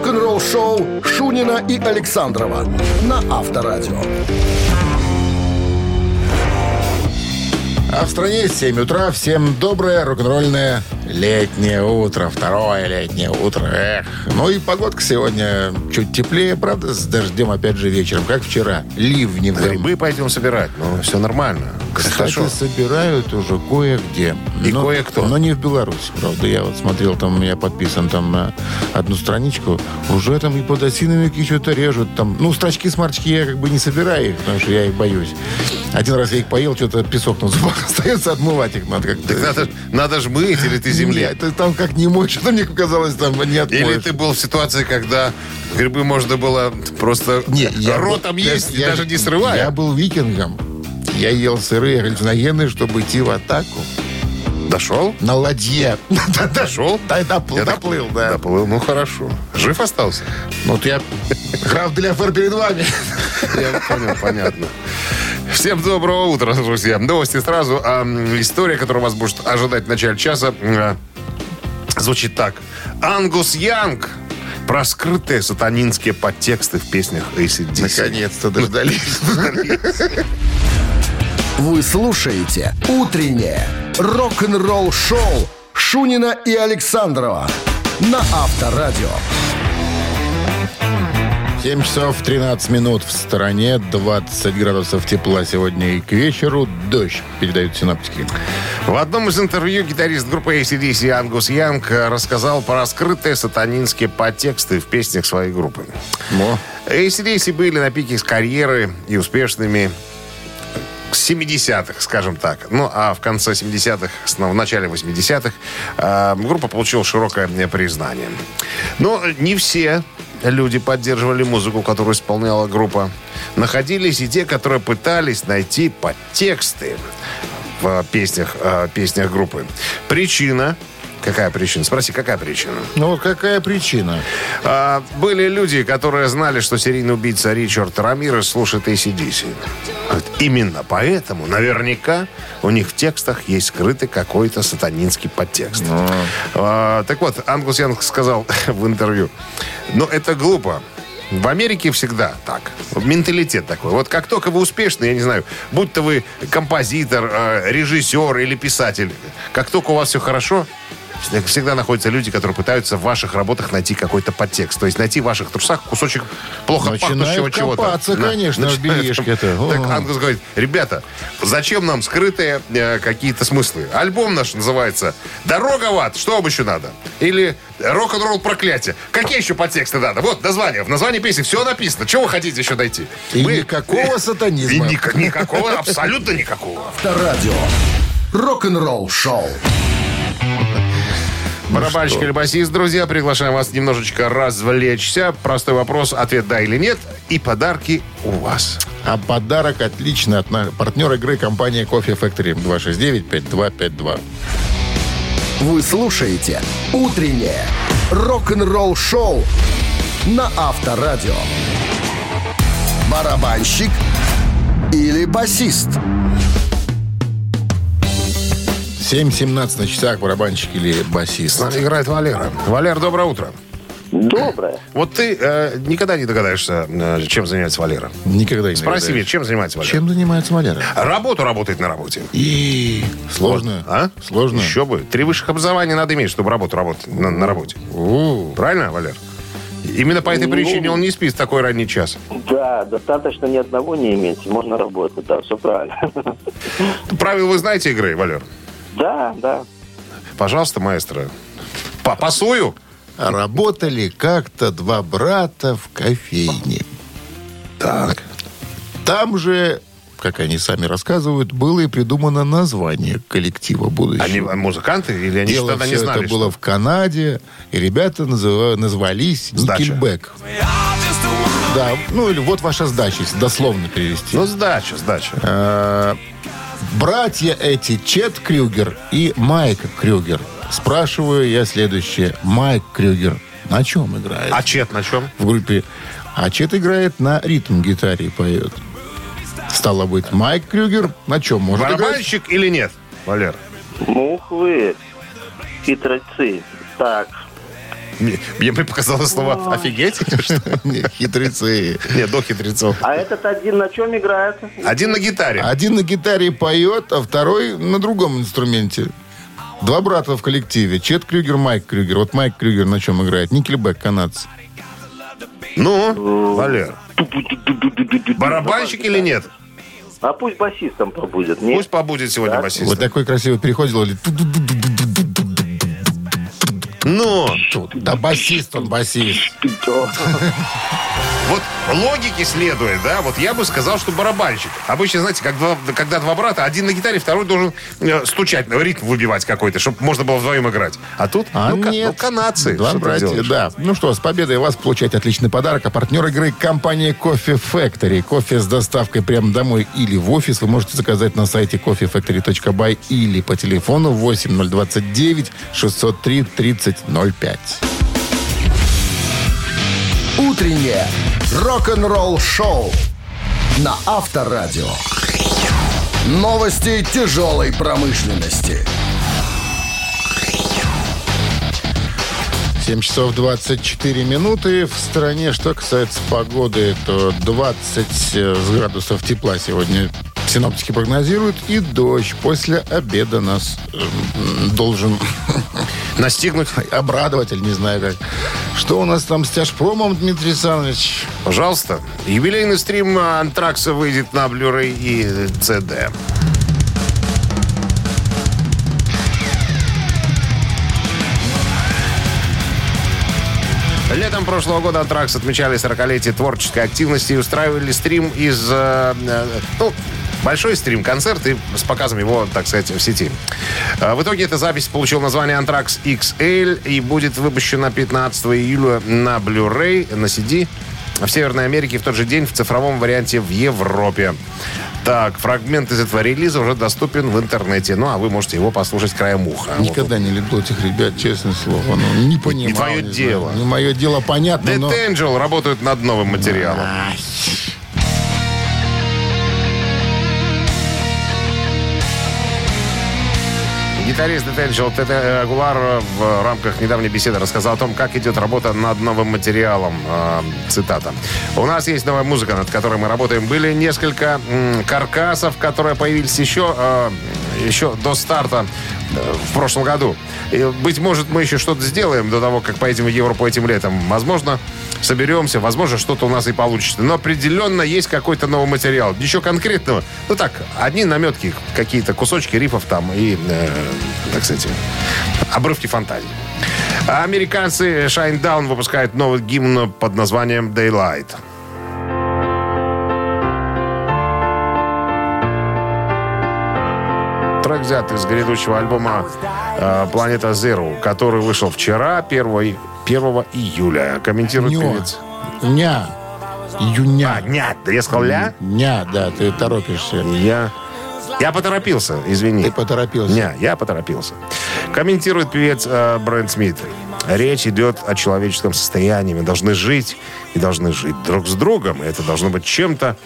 рок-н-ролл шоу Шунина и Александрова на Авторадио. А в стране 7 утра. Всем доброе рок-н-ролльное летнее утро. Второе летнее утро. Эх. Ну и погодка сегодня чуть теплее, правда, с дождем опять же вечером, как вчера. Ливни. Грибы пойдем собирать. Ну, все нормально. Кстати, Хорошо. собирают уже кое-где. И Но- кое-кто. Но не в Беларуси, правда. Я вот смотрел, там меня подписан там на одну страничку. Уже там и подосиновики что-то режут. Там, ну, строчки-сморчки я как бы не собираю их, потому что я их боюсь. Один раз я их поел, что-то песок на зубах остается, отмывать их надо как-то. Так надо, надо ж мыть, или ты земли. Нет, ты там как не мочь, что мне казалось, там не отмоешь. Или ты был в ситуации, когда грибы можно было просто Не, я ротом был- есть, я- даже я- не срывая. Я был викингом. Я ел сырые галлюциногены, чтобы идти в атаку. Дошел? На ладье. Дошел? Да, доплыл, доплыл, да. Доплыл, ну хорошо. Жив остался? Ну, Вот я граф Деляфер перед вами. Я понял, понятно. Всем доброго утра, друзья. Новости сразу. А, история, которая вас будет ожидать в начале часа, м, звучит так. Ангус Янг про скрытые сатанинские подтексты в песнях ACDC. Наконец-то дождались. Вы слушаете «Утреннее рок-н-ролл-шоу» Шунина и Александрова на Авторадио. 7 часов 13 минут в стороне, 20 градусов тепла сегодня и к вечеру. Дождь, передают синаптики. В одном из интервью гитарист группы ACDC Ангус Янг рассказал про скрытые сатанинские подтексты в песнях своей группы. О, ACDC были на пике с карьеры и успешными 70-х, скажем так. Ну, а в конце 70-х, с- в начале 80-х э, группа получила широкое признание. Но не все люди поддерживали музыку, которую исполняла группа. Находились и те, которые пытались найти подтексты в песнях, э, песнях группы. Причина... Какая причина? Спроси, какая причина? ну какая причина? А, были люди, которые знали, что серийный убийца Ричард Рамирес слушает ACDC. Вот Именно поэтому, наверняка, у них в текстах есть скрытый какой-то сатанинский подтекст. А, так вот, Ангус Янг сказал в интервью, ну, это глупо. В Америке всегда так. Менталитет такой. Вот как только вы успешны, я не знаю, будь то вы композитор, э, режиссер или писатель, как только у вас все хорошо, всегда- находятся люди, которые пытаются в ваших работах найти какой-то подтекст. То есть найти в ваших трусах кусочек плохо Начинают пахнущего чего-то. конечно, в начинают бельишке-то. Так. Ангус говорит, ребята, зачем нам скрытые э, какие-то смыслы? Альбом наш называется «Дорога в ад». Что вам еще надо? Или «Рок-н-ролл проклятие». Какие еще подтексты надо? Вот название. В названии песни все написано. Чего вы хотите еще найти? И Мы- никакого И сатанизма. ника- никакого, абсолютно никакого. Авторадио. Рок-н-ролл-шоу. Барабанщик или басист, друзья, приглашаем вас немножечко развлечься. Простой вопрос, ответ да или нет. И подарки у вас. А подарок отличный от на- партнера игры компания Coffee Factory 269-5252. Вы слушаете «Утреннее рок-н-ролл-шоу» на Авторадио. Барабанщик или басист? 7.17 на часах барабанщик или С басист. нами играет Валера. Валер, доброе утро. Доброе. Вот ты э, никогда не догадаешься, э, чем занимается Валера. Никогда не Спроси меня, чем занимается Валера. Чем занимается Валера? Работу работает на работе. И сложно. А? Сложно. Еще бы. Три высших образования надо иметь, чтобы работу работать на, на работе. У, Правильно, Валер? Именно по этой Ну. причине он не спит в такой ранний час. Да, достаточно ни одного не иметь, можно работать, да, все правильно. Правила вы знаете игры, Валер? Да, да. Пожалуйста, маэстро. По пасую. Работали как-то два брата в кофейне. Так. Там же, как они сами рассказывают, было и придумано название коллектива будущего. Они музыканты или они Дело тогда не все знали, это было в Канаде, и ребята называ- назвались. Никельбэк. Да, ну или вот ваша сдача, если дословно перевести. Ну, сдача, сдача. Братья эти, Чет Крюгер и Майк Крюгер. Спрашиваю я следующее. Майк Крюгер на чем играет? А Чет на чем? в группе. А Чет играет на ритм-гитаре и поет. Стало быть, Майк Крюгер на чем может играть? Барабанщик или нет, Валер? Мухвы, хитрецы. Так, Мне, мне показалось слово «офигеть». или что? Хитрецы. Нет, до хитрецов. А этот один на чем играет? Один на гитаре. Один на гитаре поет, а второй на другом инструменте. Два брата в коллективе. Чет Крюгер, Майк Крюгер. Вот Майк Крюгер на чем играет? Никельбэк, канадцы. Ну, Валер, барабанщик или нет? А пусть басистом побудет. Нет? Пусть побудет сегодня Да. басист. Вот такой красивый переход сделали. Ну, Да басист он, басист. вот логике следует, да, вот я бы сказал, что барабанщик. Обычно, знаете, как два- когда два брата, один на гитаре, второй должен э, стучать, ну, ритм выбивать какой-то, чтобы можно было вдвоем играть. А тут, А ну, нет. ну, канадцы. Два братья, да. Ну что, с победой вас получаете отличный подарок. А партнер игры компания Кофе Factory. Кофе с доставкой прямо домой или в офис вы можете заказать на сайте coffeefactory.by или по телефону 8029 603 3005. Утреннее рок-н-ролл-шоу на Авторадио. Новости тяжелой промышленности. 7 часов 24 минуты. В стране, что касается погоды, то 20 градусов тепла сегодня синоптики прогнозируют. И дождь после обеда нас эм, должен Настигнуть, обрадовать, или не знаю как. Что у нас там с тяжпромом, Дмитрий Александрович? пожалуйста. Юбилейный стрим Антракса выйдет на Blu-ray и CD. Летом прошлого года Антракс отмечали 40-летие творческой активности и устраивали стрим из... э, э, ну, большой стрим-концерт и с показом его, так сказать, в сети. Э, В итоге эта запись получила название Антракс XL и будет выпущена 15 июля на Blu-ray, на CD в Северной Америке в тот же день в цифровом варианте в Европе. Так, фрагмент из этого релиза уже доступен в интернете. Ну, а вы можете его послушать краем уха. Никогда не люблю этих ребят, честное слово. Ну, не понимаю. твое не дело. знаю. Не мое дело, понятно, Dead но... Angel работают над новым материалом. Ай. Гитарист Тете Агулар в рамках недавней беседы рассказал о том, как идет работа над новым материалом. Э, Цитата. «У нас есть новая музыка, над которой мы работаем. Были несколько каркасов, которые появились еще, э, еще до старта в прошлом году. И, быть может, мы еще что-то сделаем до того, как поедем в Европу этим летом. Возможно, соберемся, возможно, что-то у нас и получится. Но определенно есть какой-то новый материал. Ничего конкретного. Ну так, одни наметки, какие-то кусочки рифов там и, э, так сказать, обрывки фантазии. Американцы Shine Down выпускают новый гимн под названием Daylight. Трек взят из грядущего альбома э, «Планета Zero», который вышел вчера, 1, 1 июля. Комментирует Нё. певец. Ня. Июня. А, да я сказал ля? Ня, да, ты торопишься. Я... Я поторопился, извини. Ты поторопился. Не, я поторопился. Комментирует певец э, Брент Смит. Речь идет о человеческом состоянии. Мы должны жить и должны жить друг с другом. И это должно быть чем-то,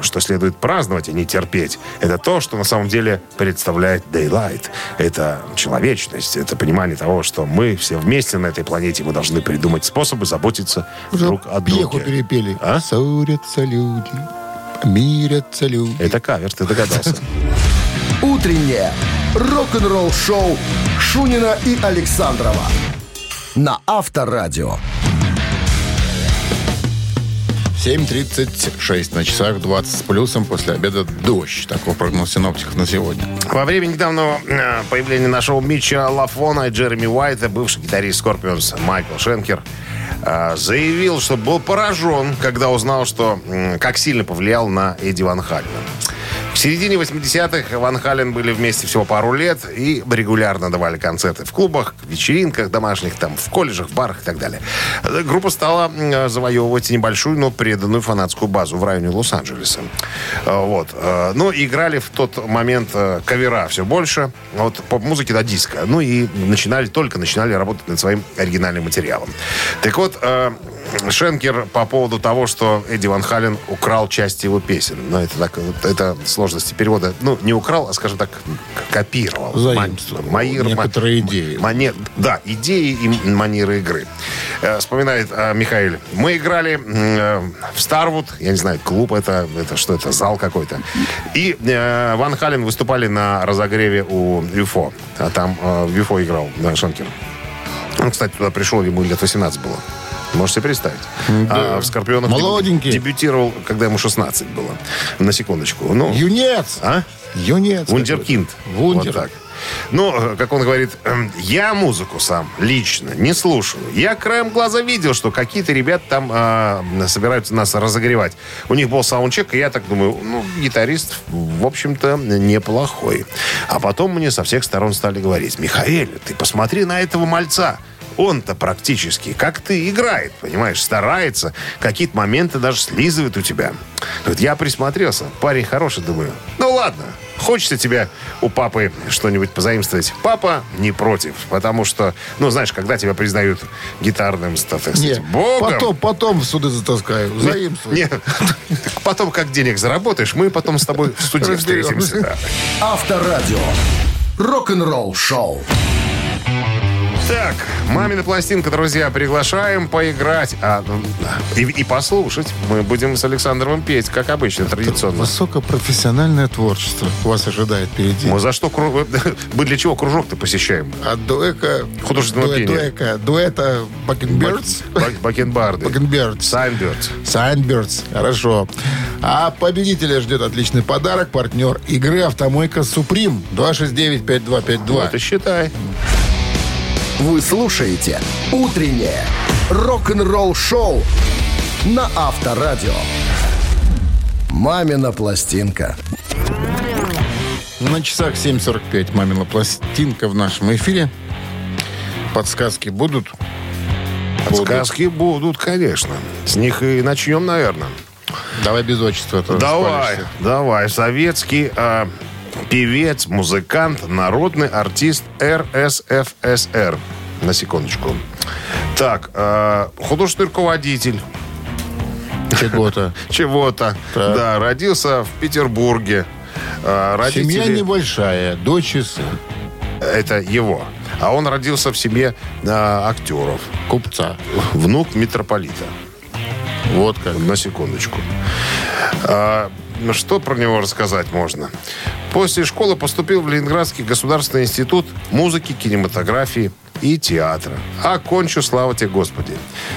что следует праздновать, а не терпеть. Это то, что на самом деле представляет Daylight. Это человечность, это понимание того, что мы все вместе на этой планете, мы должны придумать способы заботиться Уже друг о пьеху друге. перепели. А? Ссорятся люди, мирятся люди. Это кавер, ты догадался. Утреннее рок-н-ролл-шоу Шунина и Александрова на Авторадио. 7.36 на часах, 20 с плюсом. После обеда дождь. Такой прогноз синоптиков на сегодня. Во время недавнего э, появления на шоу Митча Лафона и Джереми Уайта бывший гитарист Scorpions Майкл Шенкер э, заявил, что был поражен, когда узнал, что как сильно повлиял на Эдди Ван Халлена. Середине 80-х Ван Хален были вместе всего пару лет и регулярно давали концерты в клубах, вечеринках домашних, там, в колледжах, в барах и так далее. Э, Группа стала м, завоевывать небольшую, но преданную фанатскую базу в районе Лос-Анджелеса. Э, Вот. Э, Ну, играли в тот момент э, кавера все больше. Вот поп-музыки до диска. Ну и начинали, только начинали работать над своим оригинальным материалом. Так вот, э, Шенкер по поводу того, что Эдди Ван Хален украл часть его песен. Но это так, это сложности перевода. Ну, не украл, а, скажем так, копировал. Заимствовал Манер- некоторые идеи. Манер, да, идеи и манеры игры. Э, вспоминает э, Михаил. Мы играли э, в Старвуд, я не знаю, клуб это, это что это, зал какой-то. И э, Ван Хален выступали на разогреве у ЮФО. А там э, ЮФО играл да, Шенкер. Он, кстати, туда пришел, ему лет 18 было. Можете представить. А в «Скорпионах» Молоденький. дебютировал, когда ему 16 было. На секундочку. Ну, Юнец! а? Юнец. Вундеркинд. Вундер. Вот так. Ну, э, как он говорит, эм, я музыку сам лично не слушаю. Я краем глаза видел, что какие-то ребята там э, собираются нас разогревать. У них был саундчек, и я так думаю, ну, гитарист, в общем-то, неплохой. А потом мне со всех сторон стали говорить, Михаил, ты посмотри на этого мальца. Он-то практически, как ты, играет, понимаешь, старается. Какие-то моменты даже слизывает у тебя. Вот я присмотрелся. Парень хороший, думаю. Ну ладно, хочется тебя у папы что-нибудь позаимствовать. Папа не против, потому что, ну, знаешь, когда тебя признают гитарным, так сказать, Не, богом... потом, потом в суды затаскаю. Заимствую. Не, потом, как денег заработаешь, мы потом с тобой в суде встретимся. да. Авторадио. Рок-н-ролл шоу. Так, мамина пластинка, друзья, приглашаем поиграть а, ну, и, и послушать. Мы будем с Александром петь, как обычно, традиционно. Высокопрофессиональное творчество вас ожидает впереди. Мы за что кру- мы для чего кружок-то посещаем? От дуэка... Художественного дуэ- пения. дуэка, дуэта Бакенбердс. Бак- Бакенбарды. Бакенбердс. Сайнбердс. Сайнбердс. Хорошо. А победителя ждет отличный подарок. Партнер игры «Автомойка Суприм». 269-5252. Вот и считай. Вы слушаете «Утреннее рок-н-ролл-шоу» на Авторадио. «Мамина пластинка». На часах 7.45 мамина пластинка в нашем эфире. Подсказки будут? Подсказки будут, конечно. С них и начнем, наверное. Давай без отчества. а Давай, спалишься. давай. Советский а, певец, музыкант, народный артист РСФСР. На секундочку. Так, а, художественный руководитель Чего-то. чего-то. Да, родился в Петербурге. Семья Родители... небольшая, дочь и сын. Это его. А он родился в семье а, актеров. Купца. Внук митрополита. Вот как. На секундочку. А, ну, что про него рассказать можно? После школы поступил в Ленинградский государственный институт музыки, кинематографии и театра. Окончу, слава тебе, Господи.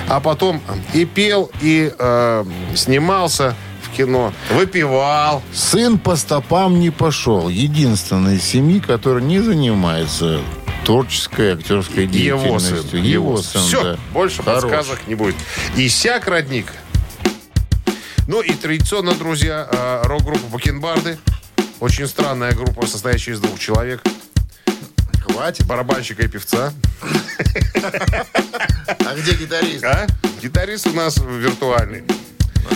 А потом и пел, и э, снимался в кино, выпивал. Сын по стопам не пошел. Единственный из семьи, который не занимается творческой актерской Его деятельностью. сын. Его сын, Все, да. больше Хорош. подсказок не будет. И сяк родник. Ну и традиционно, друзья, э, рок-группа Бакенбарды. Очень странная группа, состоящая из двух человек. Хватит. Барабанщика и певца. А где гитарист? А? Гитарист у нас виртуальный.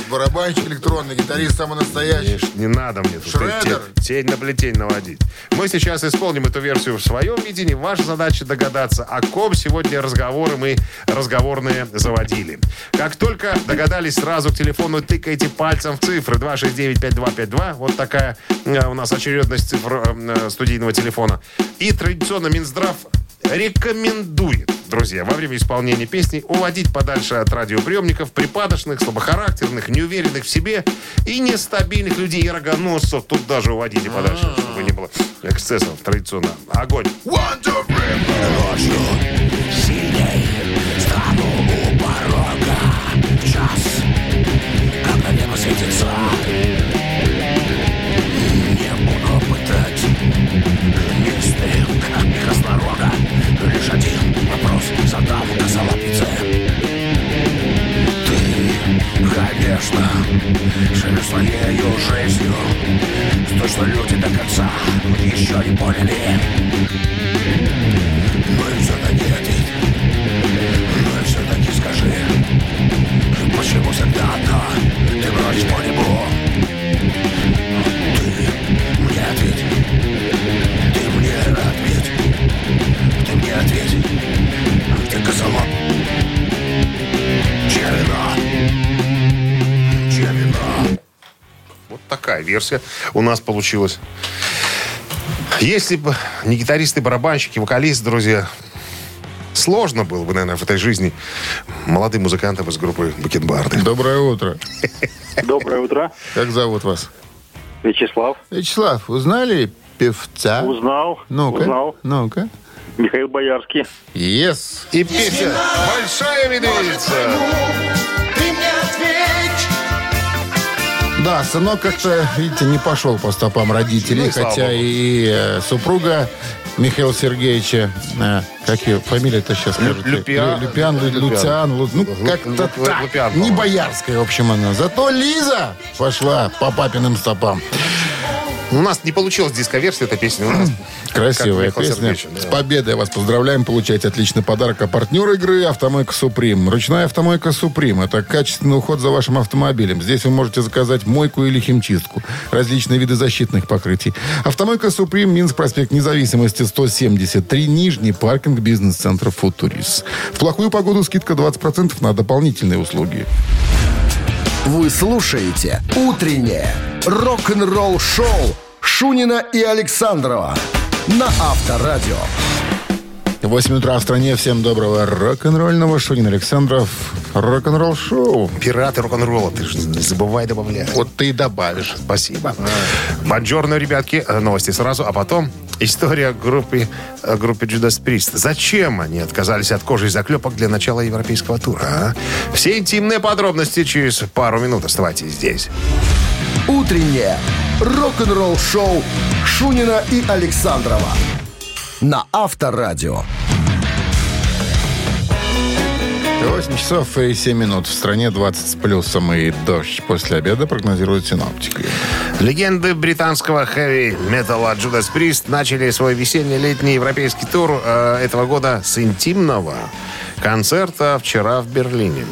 Барабанщик электронный, гитарист самый настоящий. Конечно, не надо мне тут Шредер. те- тень на плетень наводить. Мы сейчас исполним эту версию в своем видении. Ваша задача догадаться, о ком сегодня разговоры мы разговорные заводили. Как только догадались, сразу к телефону тыкайте пальцем в цифры 269-5252. Вот такая э, у нас очередность цифр э, студийного телефона. И традиционно Минздрав рекомендует, друзья, во время исполнения песни уводить подальше от радиоприемников припадочных, слабохарактерных, неуверенных в себе и нестабильных людей и рогоносцев. Тут даже уводите подальше, чтобы не было эксцессов традиционно. Огонь. Конечно, живешь своею жизнью. То, что люди до конца. Еще не поняли Но и такая версия у нас получилась. Если бы не гитаристы, барабанщики, вокалисты, друзья, сложно было бы, наверное, в этой жизни молодым музыкантам из группы Бакенбарды. Доброе утро. Доброе утро. Как зовут вас? Вячеслав. Вячеслав, узнали певца? Узнал. Ну-ка. Узнал. Ну-ка. Михаил Боярский. Yes. И песня «Большая медведица». Да, сынок как-то, видите, не пошел по стопам родителей, Ну хотя богу. и э, супруга Михаила Сергеевича, э, как ее фамилия-то сейчас скажете? Люпиан. Лю- Люпиан, Лю- Люпиан. Люциан, Лу- ну как-то так. Лупиан, Не боярская, в общем, она. Зато Лиза пошла по папиным стопам. У нас не получилась дисковерсия этой песни. У нас Красивая песня. Да. С победой вас поздравляем. Получайте отличный подарок. А партнер игры «Автомойка Суприм». Ручная «Автомойка Суприм» — это качественный уход за вашим автомобилем. Здесь вы можете заказать мойку или химчистку. Различные виды защитных покрытий. «Автомойка Суприм», Минск, проспект Независимости, 173, Нижний паркинг бизнес-центра «Футурис». В плохую погоду скидка 20% на дополнительные услуги. Вы слушаете «Утреннее рок-н-ролл-шоу» Шунина и Александрова на Авторадио. 8 утра в стране. Всем доброго рок-н-ролльного. Шунин Александров. Рок-н-ролл шоу. Пираты рок-н-ролла, ты же не забывай добавлять. Вот ты и добавишь. Спасибо. Бонжорно, ребятки. Э, Новости сразу, а потом история группы, э, группы Judas Priest. Зачем они отказались от кожи и заклепок для начала европейского тура? а? Все интимные подробности через пару минут. Оставайтесь здесь. Утреннее рок-н-ролл-шоу Шунина и Александрова на Авторадио. 8 часов и 7 минут. В стране 20 с плюсом и дождь после обеда прогнозируют синоптики. Легенды британского хэви-металла Judas Priest начали свой весенний-летний европейский тур э, этого года с интимного концерта вчера в Берлине.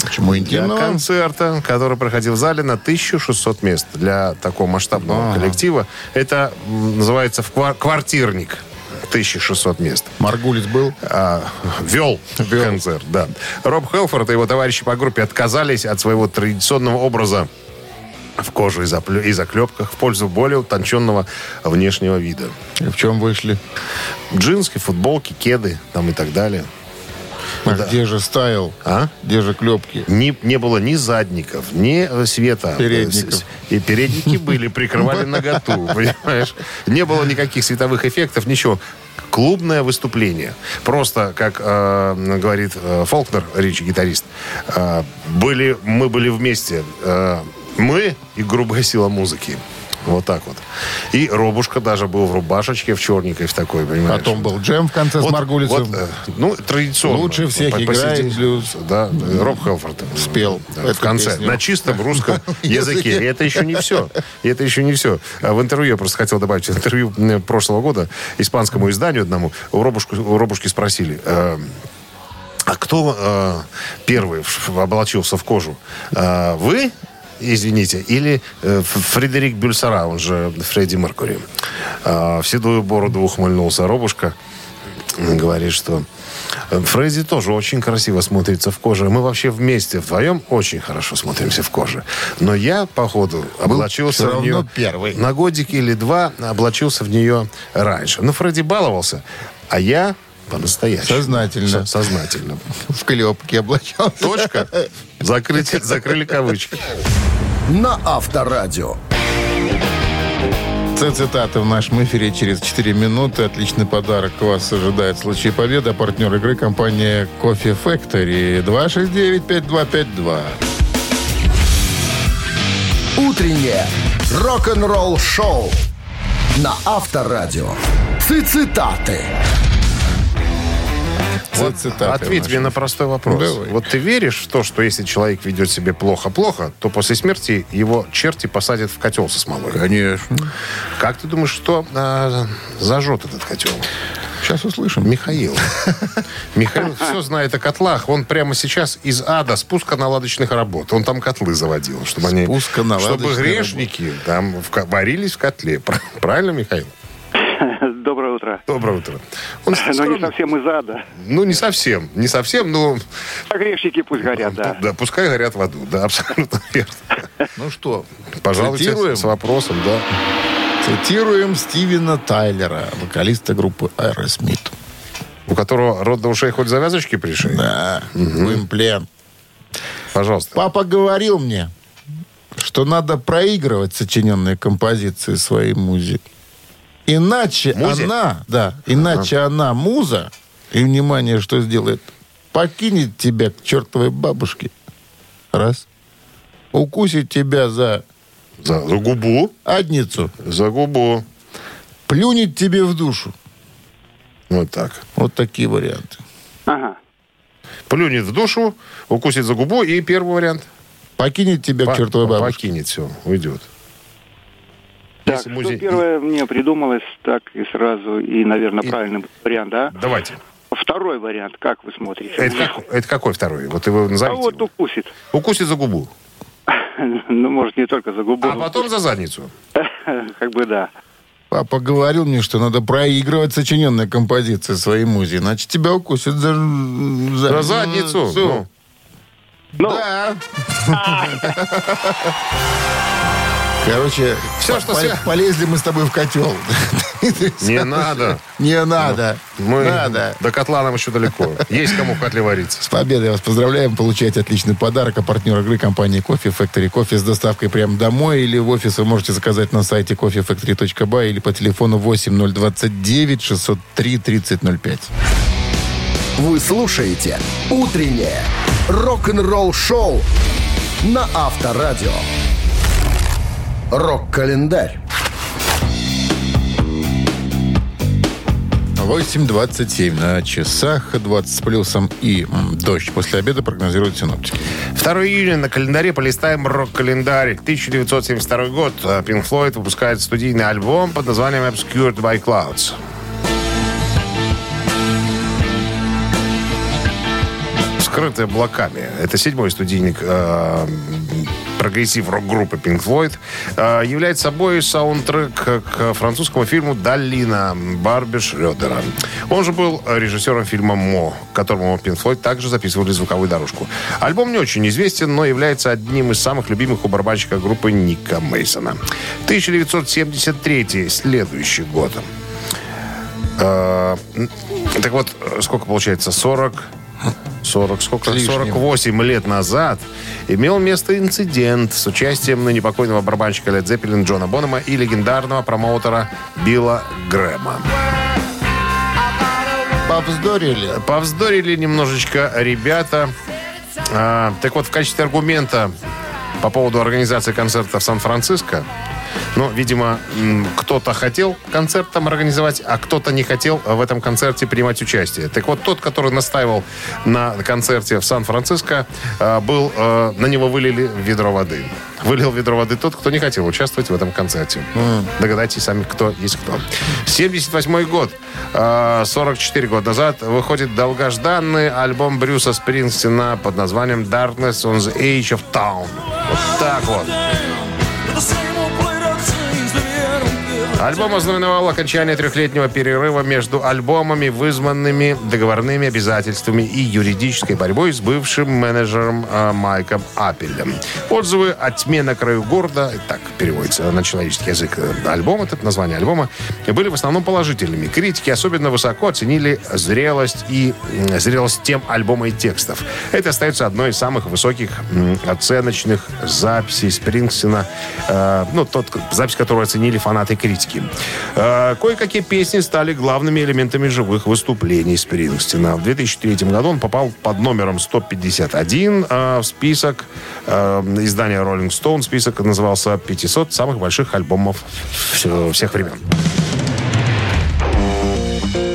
Почему Для интимного? концерта, который проходил в зале на 1600 мест. Для такого масштабного Ага. коллектива это называется квартирник. 1600 мест. Маргулис был? А, вел, концерт, да. Роб Хелфорд и его товарищи по группе отказались от своего традиционного образа в коже и, заплё- и заклепках в пользу более утонченного внешнего вида. И в чем вышли? Джинсы, футболки, кеды там и так далее. А Да. где же стайл? А? Где же клепки? Не, не было ни задников, ни э, света. Передников. Э, И передники были, прикрывали наготу, понимаешь? Не было никаких световых эффектов, ничего. Клубное выступление. Просто, как э, говорит э, Фолкнер, Ричи, гитарист, э, были, мы были вместе. э, мы и грубая сила музыки. Вот так вот. И Робушка даже был в рубашечке, в черненькой, в такой, понимаешь? Потом был джем в конце с Маргулисом. вот, э, ну, традиционно. Лучше всех По- играет блюз. Да, э, Роб Хелфорд Спел да, в конце. песню. На чистом русском языке. И это еще не все. И это еще не все. А В интервью, я просто хотел добавить, в интервью э, прошлого года испанскому изданию одному, у, Робушку, у Робушки спросили, а кто э, первый облачился в кожу? Э, вы, извините, или э, Фредерик Бюльсара, он же Фредди Меркури? Э, в седую бороду ухмыльнулся Робушка. Говорит, что э, Фредди тоже очень красиво смотрится в коже. Мы вообще вместе, вдвоем, очень хорошо смотримся в коже. Но я, походу, облачился в нее... первый. На годик или два облачился в нее раньше. Ну, Фредди баловался, а я по-настоящему. Сознательно. Со- сознательно. В клепке облачался. Точка. Закрыть, закрыли кавычки. На Авторадио. Це цитаты в нашем эфире через 4 минуты. Отличный подарок вас ожидает в случае победы. А Партнер игры компания Coffee Factory 269-5252. Утреннее рок-н-ролл-шоу на Авторадио. Цитаты. Вот цитаты ответь мне на простой вопрос. Давай. Вот ты веришь в то, что если человек ведет себя плохо-плохо, то после смерти его черти посадят в котел со смолой? Конечно. Как ты думаешь, что а, зажжет этот котел? Сейчас услышим. Михаил. Михаил все знает о котлах. Он прямо сейчас из ада спусконаладочных работ. Он там котлы заводил, чтобы они, чтобы грешники там в варились в котле. Пр- Правильно, Михаил? Доброе утро. Доброе утро. Он Но не совсем из ада. Ну, не совсем. Не совсем, но... А грешники пусть горят, да. Да, пускай горят в аду. Да, абсолютно верно. Ну что, Пожалуйста, цитируем? с вопросом, да. Цитируем Стивена Тайлера, вокалиста группы Aerosmith. У которого рот до ушей хоть завязочки пришли. Да, Уимплен. Пожалуйста. Папа говорил мне, что надо проигрывать сочиненные композиции своей музе. Иначе Музе? она, да, иначе она муза, и внимание, что сделает, покинет тебя к чертовой бабушке. Раз. Укусит тебя за За, за губу. адницу. За губу. Плюнет тебе в душу. Вот так. Вот такие варианты. Ага. Плюнет в душу, укусит за губу. И первый вариант. Покинет тебя По- к чертовой бабушке. Покинет все, уйдет. Так, Если что музей- первое мне придумалось, так и сразу, и, наверное, И- правильный вариант, да? Давайте. Второй вариант, как вы смотрите? Это, как- это какой второй? Вот его А назовите. вот его. укусит. Укусит за губу. Ну, может, не только за губу. А потом за задницу. Как бы да. Папа говорил мне, что надо проигрывать сочиненные композиции своей музе, иначе тебя укусят за... За, За задницу. Ну, Ну, Да. Короче, по- что по- свя- полезли мы с тобой в котел. не надо. Не надо. Мы Надо. до котла нам еще далеко. Есть кому в котле вариться. С победой вас поздравляем. Получаете отличный подарок. А партнер игры компании Кофе Factory. Кофе с доставкой прямо домой или в офис вы можете заказать на сайте coffeefactory.by или по телефону 8029 603 3005. Вы слушаете «Утреннее рок-н-ролл-шоу» на Авторадио. Рок-календарь. 8.27 на часах, 20 с плюсом и дождь после обеда прогнозируют синоптики. 2 июня на календаре полистаем рок-календарь. 1972 год. Pink Floyd выпускает студийный альбом под названием Obscured by Clouds. Скрытый облаками. Это седьмой студийник э, прогрессив рок-группы Pink Floyd. Э, является собой саундтрек к французскому фильму «Долина» Барбе Шрёдера. Он же был режиссером фильма «More», которому Pink Floyd также записывали звуковую дорожку. Альбом не очень известен, но является одним из самых любимых у барабанщика группы Ника Мейсона. 1973 следующий год. Э, Так вот, сколько получается? 40... 40, сколько? С лишним. 48 лет назад имел место инцидент с участием ныне покойного барабанщика Led Zeppelin Джона Бонома и легендарного промоутера Билла Грэма. Повздорили. Повздорили немножечко ребята. А, так вот, в качестве аргумента по поводу организации концерта в Сан-Франциско, ну, видимо, кто-то хотел концерт там организовать, а кто-то не хотел в этом концерте принимать участие. Так вот, тот, который настаивал на концерте в Сан-Франциско, а, был, а, на него вылили ведро воды. Вылил ведро воды тот, кто не хотел участвовать в этом концерте. Догадайтесь сами, кто есть кто. 78 год. а, 44 года назад выходит долгожданный альбом Брюса Спрингстина под названием Darkness on the Age of Town. Вот так вот. Альбом ознаменовал окончание трехлетнего перерыва между альбомами, вызванными договорными обязательствами и юридической борьбой с бывшим менеджером э, Майком Аппелем. Отзывы о тьме на краю города, так переводится на человеческий язык э, альбом, это название альбома, были в основном положительными. Критики особенно высоко оценили зрелость и м, зрелость тем альбома и текстов. Это остается одной из самых высоких м, оценочных записей Спрингстина, э, ну, тот, запись, которую оценили фанаты и критики. Э, кое-какие песни стали главными элементами живых выступлений Спрингстина. В 2003 году он попал под номером 151 э, в список э, издания Rolling Stone. Список назывался 500 самых больших альбомов всех времен.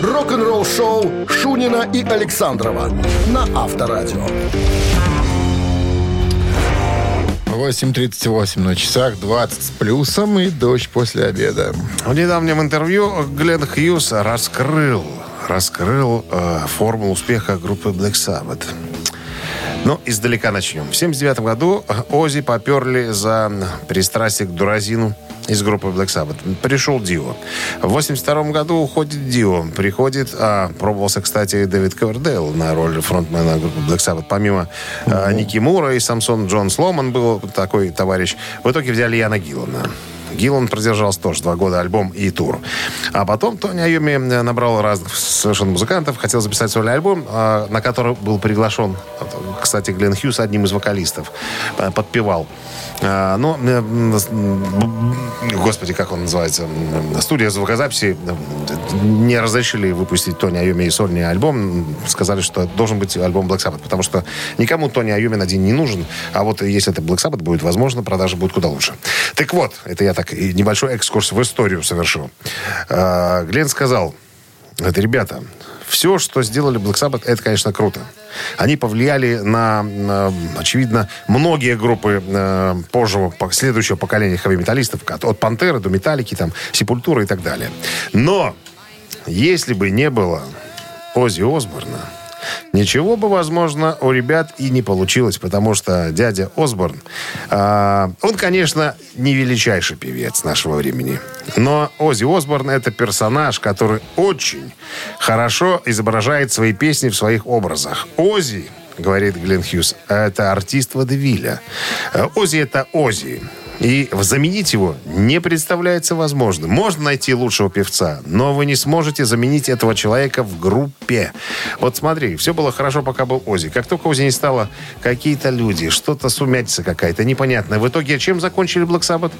Рок-н-ролл-шоу Шунина и Александрова на Авторадио. 8.38 на часах, 20 с плюсом и дождь после обеда. В недавнем интервью Глен Хьюз раскрыл, раскрыл э, формулу успеха группы Black Sabbath. Ну, издалека начнем. В 79 году Ози поперли за пристрастие к дуразину из группы Black Sabbath. Пришел Дио. В 82 году уходит Дио. Приходит, а, пробовался, кстати, Дэвид Ковердейл на роль фронтмена группы Black Sabbath. Помимо а, Ники Мура и Самсон Джон Сломан был такой товарищ. В итоге взяли Яна Гиллана. Гиллан продержался тоже два года альбом и тур. А потом Тони Айоми набрал разных совершенно музыкантов, хотел записать сольный альбом, а, на который был приглашен, кстати, Глен Хьюз, одним из вокалистов, а, подпевал. Но, э, господи, как он называется, студия звукозаписи э, не разрешили выпустить Тони Айоми и сольный альбом. Сказали, что должен быть альбом Black Sabbath, потому что никому Тони Айоми день не нужен. А вот если это Black Sabbath будет, возможно, продажи будут куда лучше. Так вот, это я так и небольшой экскурс в историю совершил. А, Глен сказал, это, ребята, все, что сделали Black Sabbath, это, конечно, круто. Они повлияли на, очевидно, многие группы э, позже, по- следующего поколения хэви-металлистов, от, от Пантеры до Металлики, там, Сепультуры и так далее. Но, если бы не было Оззи Осборна, ничего бы, возможно, у ребят и не получилось, потому что дядя Осборн, а, он, конечно, не величайший певец нашего времени, но Оззи Осборн это персонаж, который очень хорошо изображает свои песни в своих образах. Оззи говорит Глен Хьюз, это артист Водевиля. Э, Оззи это Оззи. И заменить его не представляется возможным. Можно найти лучшего певца, но вы не сможете заменить этого человека в группе. Вот смотри, все было хорошо, пока был Ози. Как только Ози не стало, какие-то люди, что-то сумятица какая-то непонятная. В итоге чем закончили Black Sabbath?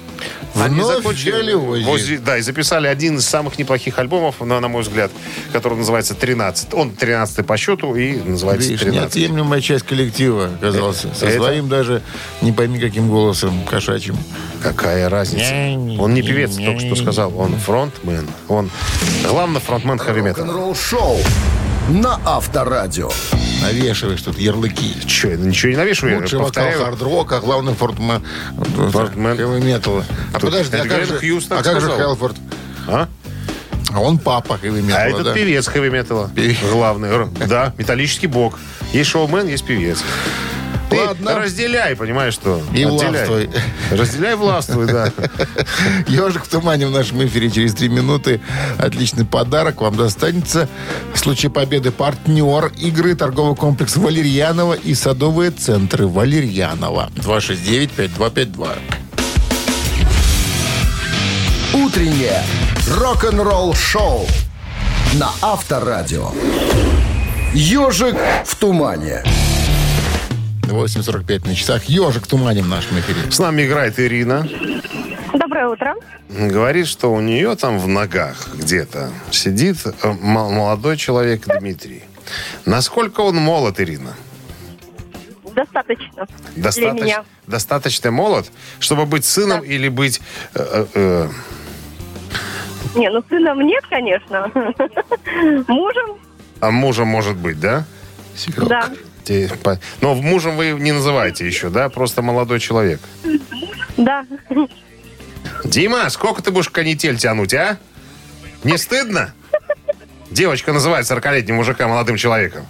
Вновь взяли Оззи. Да, и записали один из самых неплохих альбомов, на, на мой взгляд, который называется «13». Он 13 по счету и называется Видишь, 13. неотъемлемая часть коллектива оказался. Со Это- своим даже, не пойми каким голосом, кошачьим. Какая разница? Он не певец, только что сказал. Он фронтмен. Он главный фронтмен хэви-металла. Рок-н-ролл-шоу на Авторадио. Навешиваешь тут ярлыки. Че, ничего не навешиваю, Лучший я вокал хард-рока, главный фортмен Фортмен. металла. А Тут подожди, а как, же, Хьюз так а как же. Хелфорд? А? А он папа хэви А металла, этот да? певец хэви-металла. Певец. Главный. Да, металлический бог. Есть шоумен, есть певец. Ты Ладно. разделяй, понимаешь, что? И Отделяй. властвуй. Разделяй, властвуй, да. Ежик в тумане в нашем эфире через три минуты. Отличный подарок вам достанется. В случае победы партнер игры торговый комплекс Валерьянова и садовые центры Валерьянова. 269-5252. Утреннее рок-н-ролл-шоу на Авторадио. Ежик в тумане. 8.45 на часах. Ежик в тумане в нашем эфире. С нами играет Ирина. Доброе утро. Говорит, что у нее там в ногах где-то сидит э, молодой человек Дмитрий. Насколько он молод, Ирина? Достаточно для Достаточ- меня. Достаточно молод, чтобы быть сыном или быть... э, э, Не, ну сыном нет, конечно. Мужем, а мужем может быть, да? да. Те- по- Но мужем вы не называете еще, да? Просто молодой человек. Да. Дима, сколько ты будешь канитель тянуть, а? Не стыдно? Девочка называет 40-летнего мужика молодым человеком.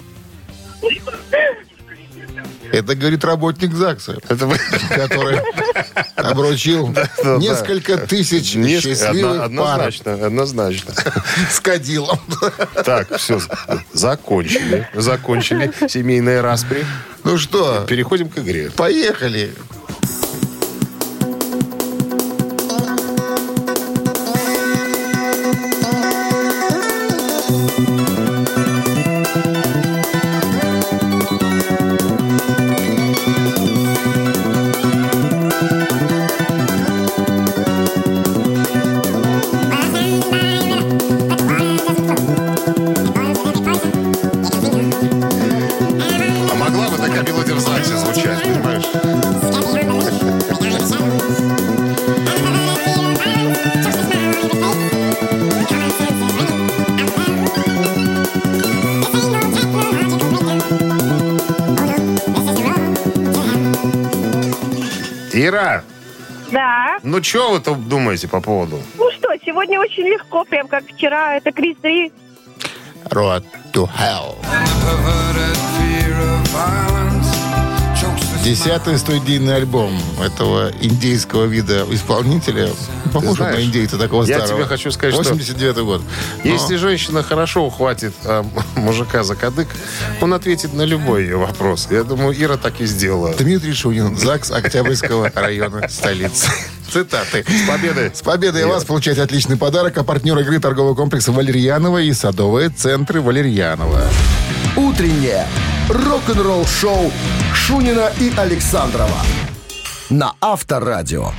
Это говорит работник ЗАГСа, который обручил несколько тысяч счастливых пар Однозначно, однозначно. с кадилом. Так, все, закончили. Закончили семейные распри. Ну что, Переходим к игре. поехали. ЗАГСе звучать, понимаешь? Ира, Да. ну что вы тут думаете по поводу? Ну что, сегодня очень легко, прям как вчера. Это Крис 3. Road to Hell. Десятый студийный альбом этого индейского вида исполнителя. Похож знаешь, на индейца такого я старого. тебе хочу сказать, что 89 год. Но Если женщина хорошо ухватит а, мужика за кадык, он ответит на любой ее вопрос. Я думаю, Ира так и сделала. Дмитрий Шунин, ЗАГС Октябрьского района столицы. Цитаты. С победой. С победой вас получаете отличный подарок. А партнер игры торгового комплекса «Валерьянова» и садовые центры «Валерьянова». Утреннее рок-н-ролл-шоу Шунина и Александрова на Авторадио.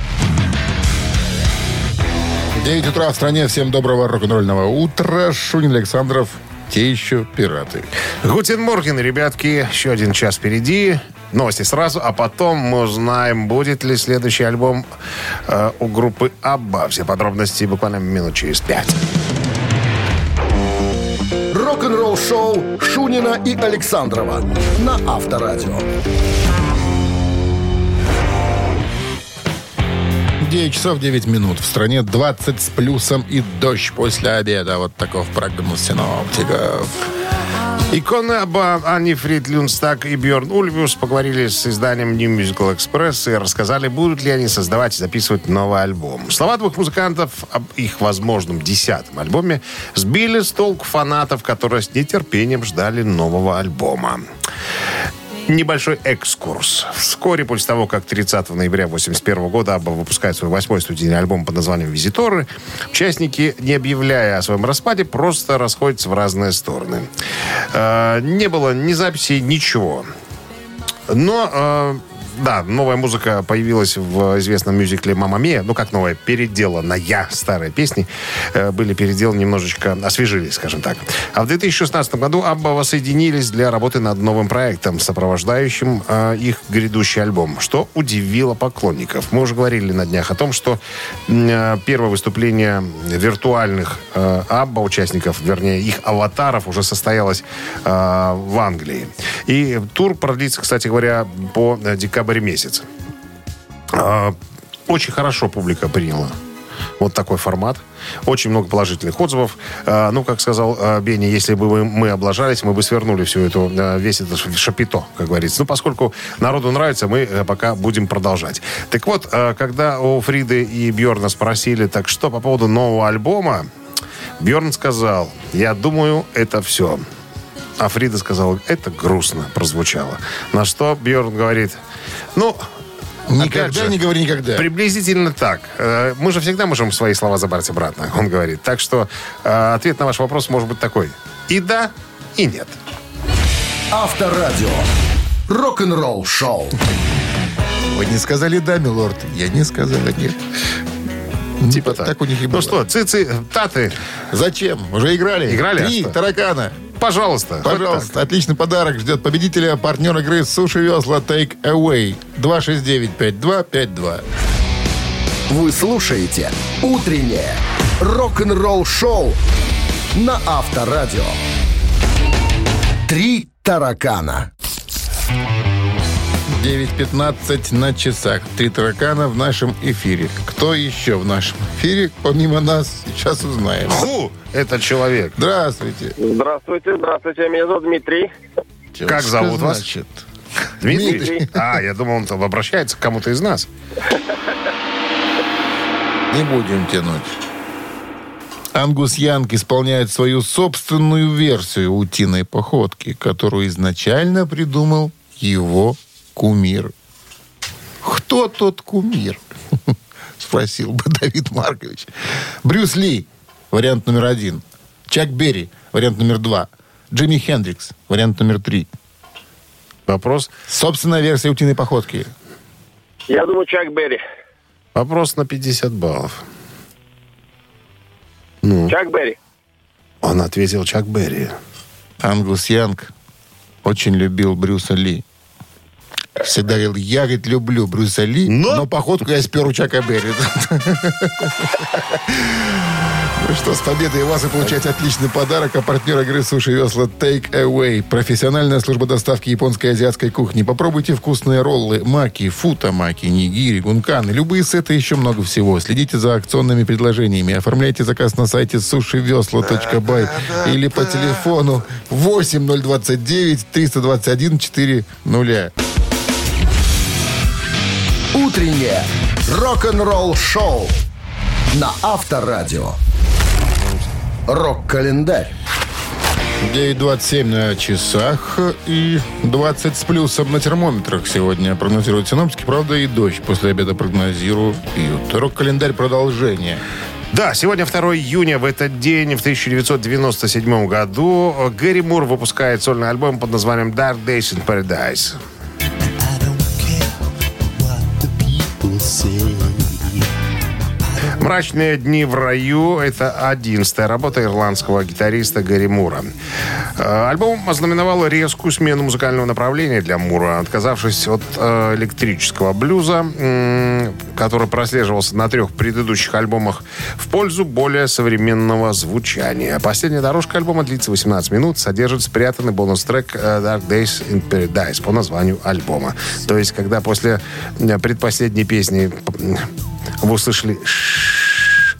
9 утра в стране. Всем доброго рок-н-ролльного утра. Шунин Александров. Те еще пираты. Guten Morgen, ребятки, еще один час впереди. Новости сразу, а потом мы узнаем, будет ли следующий альбом э, у группы Абба. Все подробности буквально минут через пять. Рок-н-ролл-шоу Шунина и Александрова на Авторадио. 9 часов 9 минут. В стране 20 с плюсом и дождь после обеда. Вот таков прогноз синоптиков. Иконы Абба, Анни Фрид Люнстаг и Бjörn Ульвиус поговорили с изданием New Musical Express и рассказали, будут ли они создавать и записывать новый альбом. Слова двух музыкантов об их возможном десятом альбоме сбили с толку фанатов, которые с нетерпением ждали нового альбома. Небольшой экскурс. Вскоре после того, как 30 ноября 1981 года Абба выпускает свой восьмой студийный альбом под названием «Визиторы», участники, не объявляя о своем распаде, просто расходятся в разные стороны. Э, не было ни записей, ничего. Но, э, да, новая музыка появилась в известном мюзикле «Мама Мия». Ну, как новая, переделанная. Старые песни э, были переделаны немножечко, освежились, скажем так. А в 2016 году Абба воссоединились для работы над новым проектом, сопровождающим э, их грядущий альбом, что удивило поклонников. Мы уже говорили на днях о том, что э, первое выступление виртуальных Абба участников, вернее, их аватаров уже состоялось в Англии. И тур продлится, кстати говоря, по э, декабрь месяц. А, Очень хорошо публика приняла вот такой формат. Очень много положительных отзывов. А, Ну, как сказал а, Бенни, если бы мы- облажались, мы бы свернули всю эту, весь этот шапито, как говорится. Ну, поскольку народу нравится, мы э, пока будем продолжать. Так вот, когда у Фриды и Бьорна спросили, так что по поводу нового альбома, Бьорн сказал, я думаю, это все. А Фрида сказала, это грустно прозвучало. На что Бьорн говорит, ну, Никогда же, не говори никогда. Приблизительно так. Э, Мы же всегда можем свои слова забрать обратно, он говорит. Так что э, ответ на ваш вопрос может быть такой. И да, и нет. Авторадио. Рок-н-ролл-шоу. Вы не сказали да, милорд? Я не сказала нет. Типа так. у них и Ну было. что, цици, таты, Зачем? Уже играли? Играли, а Три что? таракана. Пожалуйста. Пожалуйста, отличный подарок ждет победителя, партнер игры «Суши Весла Take Away» 269-5252. Вы слушаете «Утреннее рок-н-ролл-шоу» на Авторадио. Три таракана. 9.15 на часах. Три таракана в нашем эфире. Кто еще в нашем эфире, помимо нас, сейчас узнаем. Ху, это человек. Здравствуйте. Здравствуйте, здравствуйте. Меня зовут Дмитрий. Как Что зовут вас? значит? Дмитрий? Дмитрий. А, я думал, он там обращается к кому-то из нас. Не будем тянуть. Ангус Янг исполняет свою собственную версию утиной походки, которую изначально придумал его кумир. Кто тот кумир? Спросил бы Давид Маркович. Брюс Ли, вариант номер один. Чак Берри, вариант номер два. Джимми Хендрикс, вариант номер три. Вопрос, Собственная версия утиной походки. Я думаю, Чак Берри. вопрос на 50 баллов. Ну, Чак Берри. он ответил Чак Берри. Ангус Янг очень любил Брюса Ли. Всегда говорил, я, говорит, люблю Брюса Ли, Но- но, походку я спер у Чака Берри. Ну что, с победой вас и получаете отличный подарок. А партнер игры «Суши Весла» Take Away. Профессиональная служба доставки японской и азиатской кухни. Попробуйте вкусные роллы, маки, футамаки, нигири, гунканы. Любые сеты и еще много всего. Следите за акционными предложениями. Оформляйте заказ на сайте сушивесла.бай или по телефону 8029 321 400. Утреннее рок-н-ролл-шоу на Авторадио. Рок-календарь. 9.27 на часах и 20 с плюсом на термометрах сегодня прогнозируют синоптики. Правда, и дождь после обеда прогнозируют. Рок-календарь продолжение. Да, сегодня 2 июня. В этот день, в 1997 году, Гэри Мур выпускает сольный альбом под названием Dark Days in Paradise. see. «Мрачные дни в раю» — это одиннадцатая работа ирландского гитариста Гэри Мура. Э, Альбом ознаменовал резкую смену музыкального направления для Мура, отказавшись от э, электрического блюза, который прослеживался на трех предыдущих альбомах, в пользу более современного звучания. Последняя дорожка альбома длится 18 минут, содержит спрятанный бонус-трек э, «Dark Days in Paradise» по названию альбома. То есть, когда после предпоследней песни вы услышали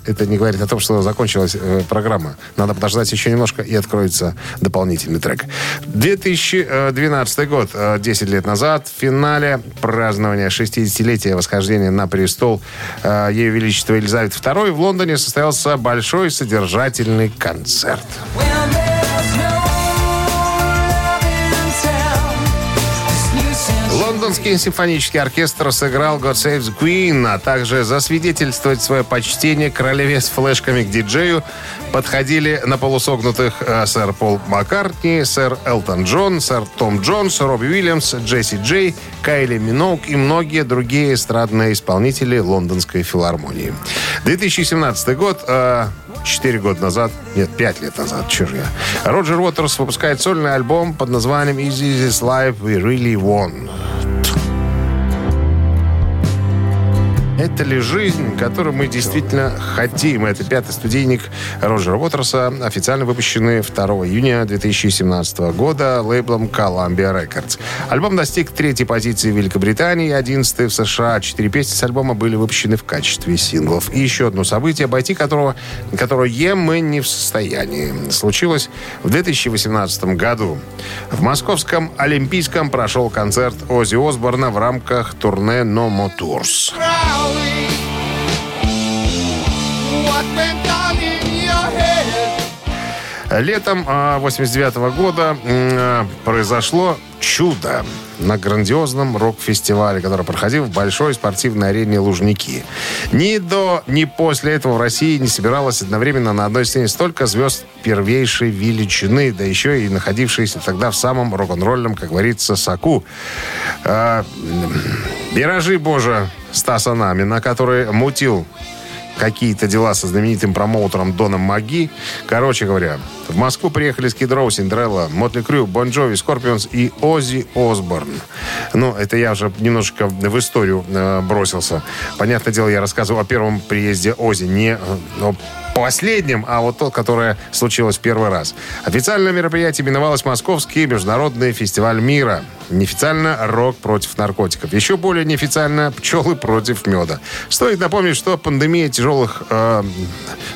это не говорит о том, что закончилась э, программа. Надо подождать еще немножко, и откроется дополнительный трек. 2012 год, э, 10 лет назад, в финале празднования 60-летия восхождения на престол э, Ее Величества Елизаветы II в Лондоне состоялся большой содержательный концерт. Лондонский симфонический оркестр сыграл God Save the Queen, а также засвидетельствовать свое почтение королеве с флешками к диджею подходили на полусогнутых э, сэр Пол Маккартни, сэр Элтон Джон, сэр Том Джонс, Робби Уильямс, Джесси Джей, Кайли Миноук и многие другие эстрадные исполнители лондонской филармонии. 2017 год, э, 4 года назад, нет, 5 лет назад, же я. Роджер Уотерс выпускает сольный альбом под названием Easy This Life We Really Won. Это ли жизнь, которую мы действительно хотим? Это пятый студийник Роджера Уотерса, официально выпущенный 2 июня 2017 года лейблом Columbia Records. Альбом достиг третьей позиции в Великобритании и 11 в США. Четыре песни с альбома были выпущены в качестве синглов. И еще одно событие, обойти которого, которое мы не в состоянии. Случилось в 2018 году. В московском Олимпийском прошел концерт Оззи Осборна в рамках турне No More Tours. Летом 89 года м, произошло чудо на грандиозном рок-фестивале, который проходил в большой спортивной арене Лужники. Ни до, ни после этого в России не собиралось одновременно на одной сцене столько звезд первейшей величины, да еще и находившиеся тогда в самом рок-н-ролльном, как говорится, соку. А, Виражи Божа Стаса Намина, который мутил какие-то дела со знаменитым промоутером Доком Макги. Короче говоря, в Москву приехали Skid Row, Cinderella, Mötley Crüe, Bon Jovi, Scorpions и Оззи Осборн. Ну, это я уже немножечко в историю э, бросился. Понятное дело, я рассказывал о первом приезде Оззи, не э, о последнем, а вот тот, которое случилось первый раз. Официальное мероприятие именовалось Московский международный фестиваль мира. Неофициально рок против наркотиков. Еще более неофициально пчелы против меда. Стоит напомнить, что пандемия тяжелых э,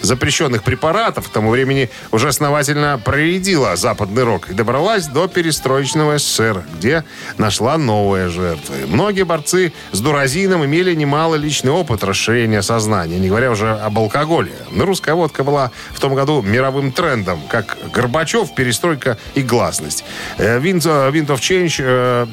запрещенных препаратов к тому времени уже основательно проредила западный рок и добралась до перестроечного СССР, где нашла новые жертвы. Многие борцы с дуразином имели немало личный опыт расширения сознания, не говоря уже об алкоголе. Но русская водка была в том году мировым трендом, как Горбачев, перестройка и гласность. Э, Wind, э, Wind of Change, э,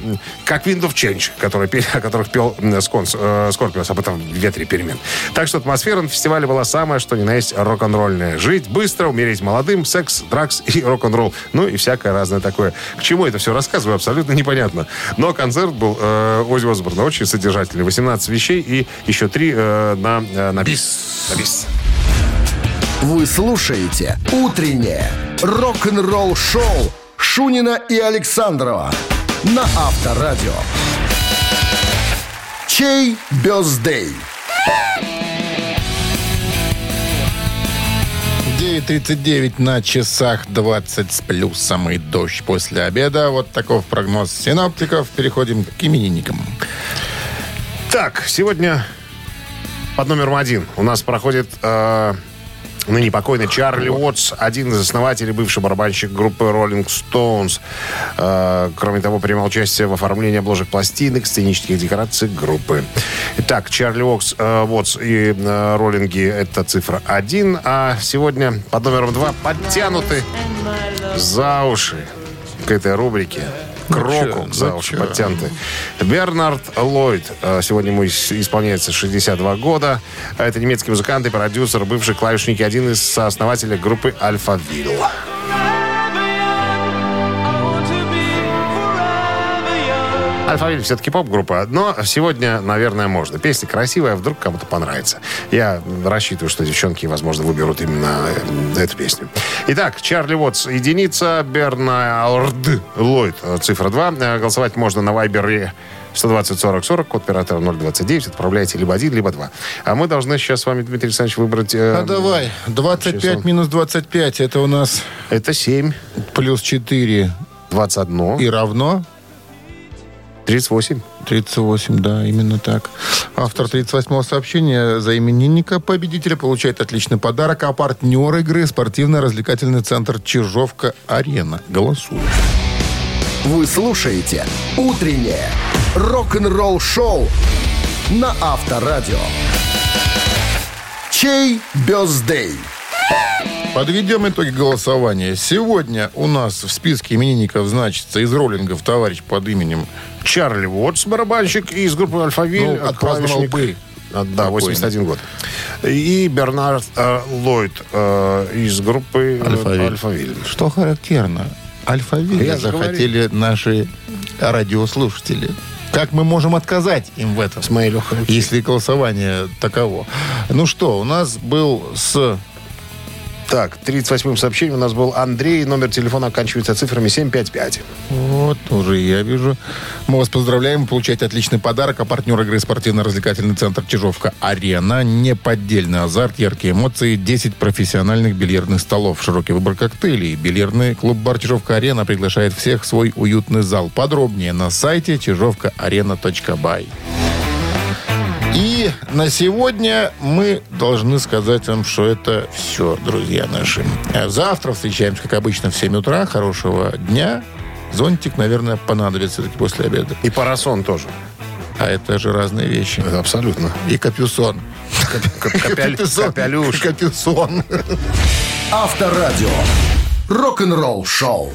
как Wind of Change, который, о которых пел э, Сконс, э, Скорпиус, об этом ветре перемен. Так что атмосфера на фестивале была самая, что ни на есть рок-н-ролльная. Жить быстро, умереть молодым, секс, дракс и рок-н-ролл. Ну и всякое разное такое. К чему это все рассказываю, абсолютно непонятно. Но концерт был э, Оззи Осборна очень содержательный. 18 вещей и еще 3 на, э, на бис. На бис. Вы слушаете «Утреннее рок-н-ролл-шоу» Шунина и Александрова на Авторадио. Чей бездей? 9.39 на часах 20 с плюсом и дождь после обеда. Вот таков прогноз синоптиков. Переходим к именинникам. Так, сегодня под номером один у нас проходит э, Ныне покойный Чарли Уотс, один из основателей, бывший барабанщик группы Rolling Stones. Э, кроме того, принимал участие в оформлении обложек пластинок, сценических декораций группы. Итак, Чарли э, Уотс и э, роллинги – это цифра 1. А сегодня под номером 2 подтянуты за уши к этой рубрике. К Ну року чё, за ну уши подтянуты. Бернард Ллойд. Э, Сегодня ему ис- исполняется 62 года. Это немецкий музыкант и продюсер, бывший клавишник и один из сооснователей группы Альфа-Вилл. Альфа-Виль все-таки поп-группа, но сегодня, наверное, можно. Песня красивая, вдруг кому-то понравится. Я рассчитываю, что девчонки, возможно, выберут именно э, эту песню. Итак, Чарли Уотс единица, Бернард Ллойд цифра 2. Э, Голосовать можно на Вайбере 120 40 40, код оператора 029. Отправляйте либо один, либо два. А мы должны сейчас с вами, Дмитрий Александрович, выбрать... э, А давай, 25 часов. минус 25, это у нас Это 7, плюс 4 21 и равно 38. 38, да, именно так. Автор 38-го сообщения за именинника победителя получает отличный подарок, а партнер игры спортивно-развлекательный центр «Чижовка-Арена». Голосуй. Вы слушаете «Утреннее рок-н-ролл-шоу» на Авторадио. Чей бездей? Подведем итоги голосования. Сегодня у нас в списке именинников значится из роллингов товарищ под именем Чарли Уотс, барабанщик из группы Альфа-Виль. Ну, отпраздновал бы. Да, Покойный. 81 год. И Бернард э, Ллойд э, из группы «Альфа-Виль». Альфа-Виль. Что характерно, Альфа-Вилля Я захотели наши радиослушатели. Как мы можем отказать им в этом? С моей легкой руки. Если голосование таково. Ну что, у нас был с... Так, 38-м сообщением у нас был Андрей. Номер телефона оканчивается цифрами 755. Вот, уже я вижу. Мы вас поздравляем. Получаете отличный подарок. А партнер игры спортивно-развлекательный центр «Чижовка-Арена». Неподдельный азарт, яркие эмоции, 10 профессиональных бильярдных столов, широкий выбор коктейлей. Бильярдный клуб-бар «Чижовка-Арена» приглашает всех в свой уютный зал. Подробнее на сайте чижовкаарена.бай. И на сегодня мы должны сказать вам, что это все, друзья наши. А Завтра встречаемся, как обычно, в 7 утра. Хорошего дня. Зонтик, наверное, понадобится все-таки после обеда. И Парасон тоже. А это же разные вещи. Это абсолютно. И капюсон. Капелюш. Капюсон. Авторадио. Рок-н-ролл-шоу.